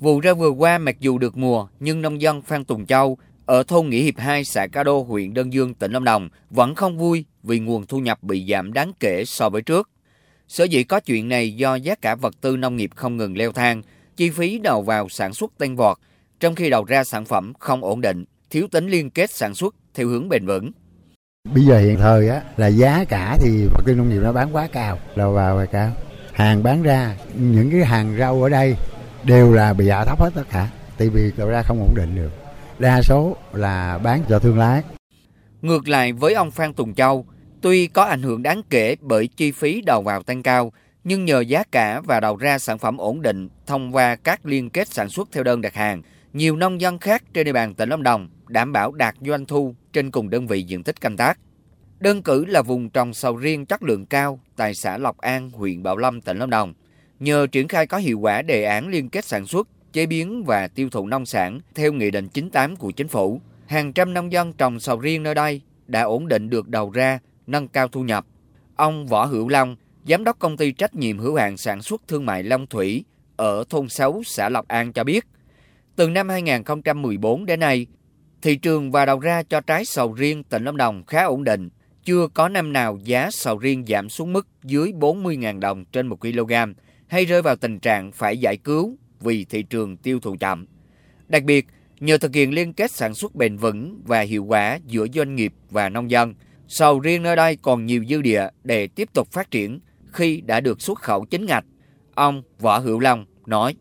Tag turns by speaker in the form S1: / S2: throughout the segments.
S1: Vụ rau vừa qua mặc dù được mùa nhưng nông dân Phan Tùng Châu ở thôn Nghĩa Hiệp 2 xã Ca Đô huyện Đơn Dương tỉnh Lâm Đồng vẫn không vui vì nguồn thu nhập bị giảm đáng kể so với trước. Sở dĩ có chuyện này do giá cả vật tư nông nghiệp không ngừng leo thang, chi phí đầu vào sản xuất tăng vọt, trong khi đầu ra sản phẩm không ổn định, thiếu tính liên kết sản xuất theo hướng bền vững.
S2: Bây giờ hiện thời á là giá cả thì vật tư nông nghiệp nó bán quá cao, đầu vào quá cao. Hàng bán ra, những cái hàng rau ở đây đều là bị hạ thấp hết tất cả, tại vì đầu ra không ổn định được. Đa số là bán cho thương lái.
S1: Ngược lại với ông Phan Tùng Châu, tuy có ảnh hưởng đáng kể bởi chi phí đầu vào tăng cao, nhưng nhờ giá cả và đầu ra sản phẩm ổn định thông qua các liên kết sản xuất theo đơn đặt hàng, nhiều nông dân khác trên địa bàn tỉnh Lâm Đồng đảm bảo đạt doanh thu trên cùng đơn vị diện tích canh tác. Đơn cử là vùng trồng sầu riêng chất lượng cao tại xã Lộc An, huyện Bảo Lâm, tỉnh Lâm Đồng. Nhờ triển khai có hiệu quả đề án liên kết sản xuất, chế biến và tiêu thụ nông sản theo Nghị định 98 của Chính phủ, hàng trăm nông dân trồng sầu riêng nơi đây đã ổn định được đầu ra, nâng cao thu nhập. Ông Võ Hữu Long, Giám đốc công ty trách nhiệm hữu hạn sản xuất thương mại Long Thủy ở thôn 6 xã Lộc An cho biết, từ năm 2014 đến nay, thị trường và đầu ra cho trái sầu riêng tỉnh Lâm Đồng khá ổn định. Chưa có năm nào giá sầu riêng giảm xuống mức dưới 40.000 đồng trên 1 kg hay rơi vào tình trạng phải giải cứu vì thị trường tiêu thụ chậm. Đặc biệt, nhờ thực hiện liên kết sản xuất bền vững và hiệu quả giữa doanh nghiệp và nông dân, sầu riêng nơi đây còn nhiều dư địa để tiếp tục phát triển khi đã được xuất khẩu chính ngạch. Ông Võ Hữu Long nói.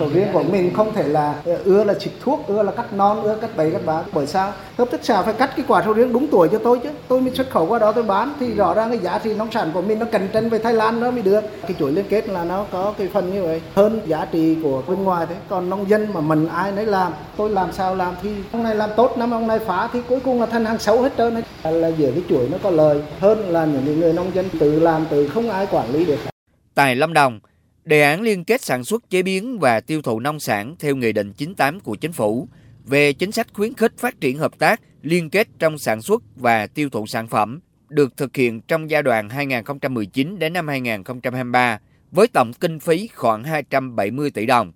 S3: Sầu riêng của mình không thể là ờ, ưa là xịt thuốc, ưa là cắt non, ưa cắt bầy cắt bá. Bởi sao? Hợp tác xã phải cắt cái quả sầu riêng đúng tuổi cho tôi chứ. Tôi mới xuất khẩu qua đó tôi bán thì rõ ràng cái giá trị nông sản của mình nó cạnh tranh với Thái Lan nó mới được. Cái chuỗi liên kết là nó có cái phần như vậy hơn giá trị của bên ngoài thế. Còn nông dân mà mình ai nấy làm, tôi làm sao làm thì ông này làm tốt năm ông này phá thì cuối cùng là thành hàng xấu hết trơn đấy. Là giữa cái chuỗi nó có lời hơn là những người nông dân tự làm tự không ai quản lý được.
S1: Tại Lâm Đồng, Đề án liên kết sản xuất chế biến và tiêu thụ nông sản theo Nghị định 98 của Chính phủ về chính sách khuyến khích phát triển hợp tác liên kết trong sản xuất và tiêu thụ sản phẩm được thực hiện trong giai đoạn 2019 đến năm 2023 với tổng kinh phí khoảng 270 tỷ đồng.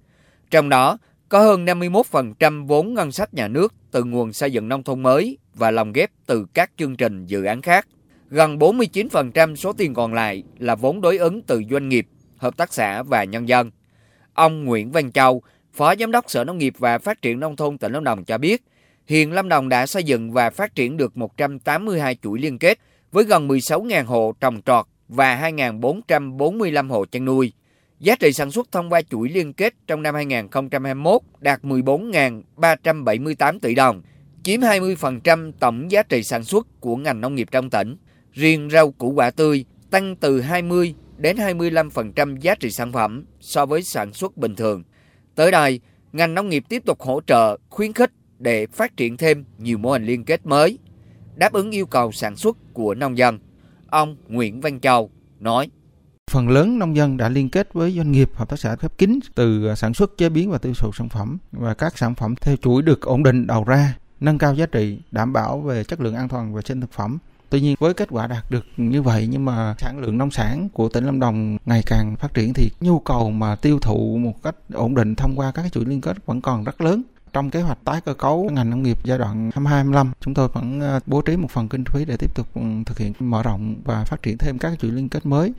S1: Trong đó, có hơn 51% vốn ngân sách nhà nước từ nguồn xây dựng nông thôn mới và lồng ghép từ các chương trình dự án khác. Gần 49% số tiền còn lại là vốn đối ứng từ doanh nghiệp hợp tác xã và nhân dân. Ông Nguyễn Văn Châu, Phó Giám đốc Sở Nông nghiệp và Phát triển Nông thôn tỉnh Lâm Đồng cho biết, hiện Lâm Đồng đã xây dựng và phát triển được 182 chuỗi liên kết với gần 16.000 hộ trồng trọt và 2.445 hộ chăn nuôi. Giá trị sản xuất thông qua chuỗi liên kết trong năm 2021 đạt 14.378 tỷ đồng, chiếm 20% tổng giá trị sản xuất của ngành nông nghiệp trong tỉnh. Riêng rau củ quả tươi tăng từ 20 đến 25% giá trị sản phẩm so với sản xuất bình thường. Tới đây, ngành nông nghiệp tiếp tục hỗ trợ, khuyến khích để phát triển thêm nhiều mô hình liên kết mới, đáp ứng yêu cầu sản xuất của nông dân. Ông Nguyễn Văn Châu nói.
S4: Phần lớn nông dân đã liên kết với doanh nghiệp hợp tác xã khép kín từ sản xuất chế biến và tiêu thụ sản phẩm và các sản phẩm theo chuỗi được ổn định đầu ra, nâng cao giá trị, đảm bảo về chất lượng an toàn vệ sinh thực phẩm Tuy nhiên, với kết quả đạt được như vậy nhưng mà sản lượng nông sản của tỉnh Lâm Đồng ngày càng phát triển thì nhu cầu mà tiêu thụ một cách ổn định thông qua các chuỗi liên kết vẫn còn rất lớn. Trong kế hoạch tái cơ cấu ngành nông nghiệp giai đoạn 2025 chúng tôi vẫn ờ, bố trí một phần kinh phí để tiếp tục ừ, thực hiện mở rộng và phát triển thêm các chuỗi liên kết mới.